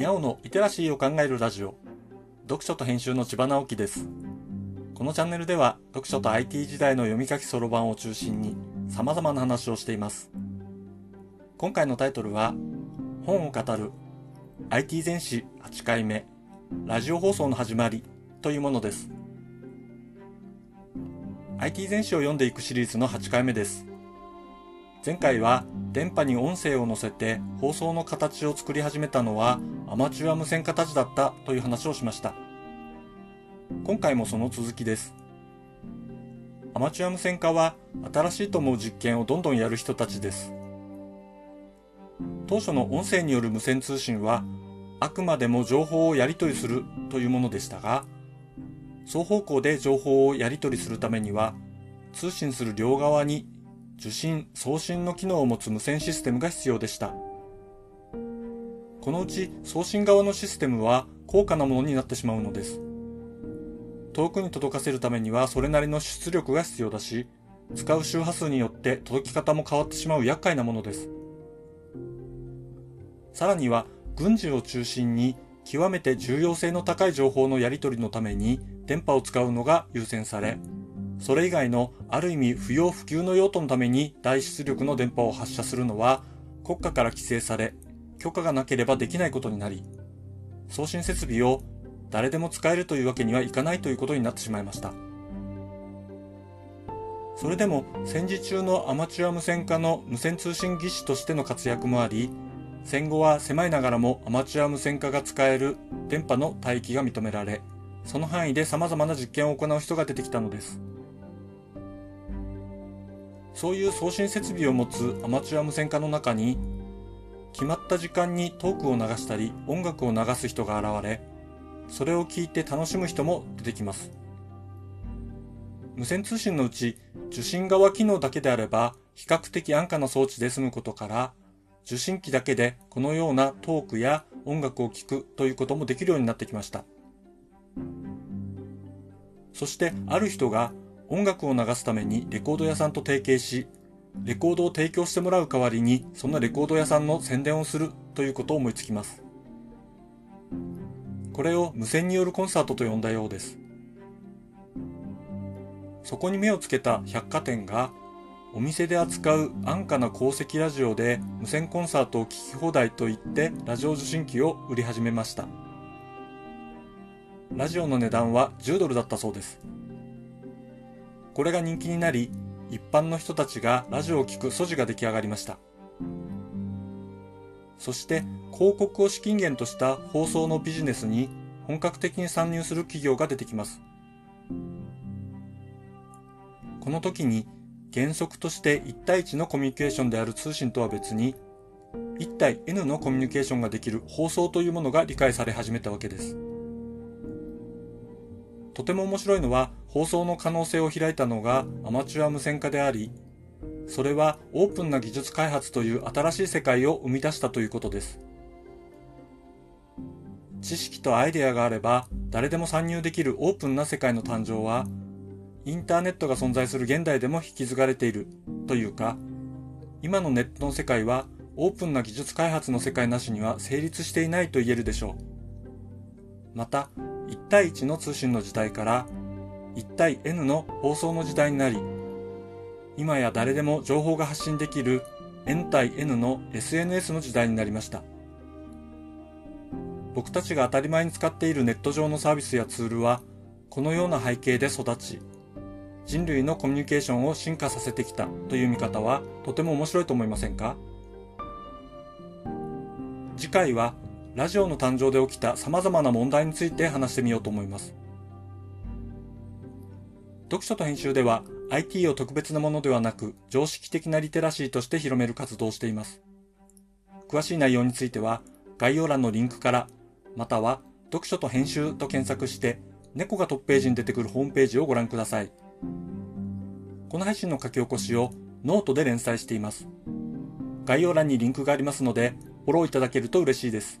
にゃおのリテラシーを考えるラジオ。読書と編集の千葉直樹です。このチャンネルでは読書と IT 時代の読み書きそろばんを中心に様々な話をしています。今回のタイトルは本を語る IT 全史8回目ラジオ放送の始まりというものです。IT 全史を読んでいくシリーズの8回目です。前回は電波に音声を載せて放送の形を作り始めたのはアマチュア無線化たちだったという話をしました。今回もその続きです。アマチュア無線化は新しいと思う実験をどんどんやる人たちです。当初の音声による無線通信はあくまでも情報をやり取りするというものでしたが、双方向で情報をやり取りするためには通信する両側に受信・送信の機能を持つ無線システムが必要でした。このうち送信側のシステムは高価なものになってしまうのです。遠くに届かせるためにはそれなりの出力が必要だし、使う周波数によって届き方も変わってしまう厄介なものです。さらには軍事を中心に極めて重要性の高い情報のやり取りのために電波を使うのが優先され、それ以外のある意味不要不急の用途のために大出力の電波を発射するのは国家から規制され、許可がなければできないことになり、送信設備を誰でも使えるというわけにはいかないということになってしまいました。それでも戦時中のアマチュア無線化の無線通信技師としての活躍もあり、戦後は狭いながらもアマチュア無線化が使える電波の帯域が認められ、その範囲で様々な実験を行う人が出てきたのです。そういう送信設備を持つアマチュア無線化の中に、決まった時間にトークを流したり音楽を流す人が現れ、それを聞いて楽しむ人も出てきます。無線通信のうち受信側機能だけであれば比較的安価な装置で済むことから、受信機だけでこのようなトークや音楽を聴くということもできるようになってきました。そしてある人が音楽を流すためにレコード屋さんと提携し、レコードを提供してもらう代わりに、そんなレコード屋さんの宣伝をするということを思いつきます。これを無線によるコンサートと呼んだようです。そこに目をつけた百貨店が、お店で扱う安価な鉱石ラジオで無線コンサートを聴き放題と言ってラジオ受信機を売り始めました。ラジオの値段は10ドルだったそうです。これが人気になり、一般の人たちがラジオを聴く素地が出来上がりました。そして広告を資金源とした放送のビジネスに本格的に参入する企業が出てきます。この時に原則として1対1のコミュニケーションである通信とは別に1対 N のコミュニケーションができる放送というものが理解され始めたわけです。とても面白いのは放送の可能性を開いたのがアマチュア無線化であり、それはオープンな技術開発という新しい世界を生み出したということです。知識とアイデアがあれば誰でも参入できるオープンな世界の誕生は、インターネットが存在する現代でも引き継がれているというか、今のネットの世界はオープンな技術開発の世界なしには成立していないと言えるでしょう。また、1対1の通信の時代から1対 N の放送の時代になり、今や誰でも情報が発信できる N 対 N の SNS の時代になりました。僕たちが当たり前に使っているネット上のサービスやツールは、このような背景で育ち、人類のコミュニケーションを進化させてきたという見方はとても面白いと思いませんか？次回はラジオの誕生で起きた様々な問題について話してみようと思います。読書と編集では IT を特別なものではなく常識的なリテラシーとして広める活動をしています。詳しい内容については概要欄のリンクからまたは読書と編集と検索して猫がトップページに出てくるホームページをご覧ください。この配信の書き起こしをノートで連載しています。概要欄にリンクがありますのでフォローいただけると嬉しいです。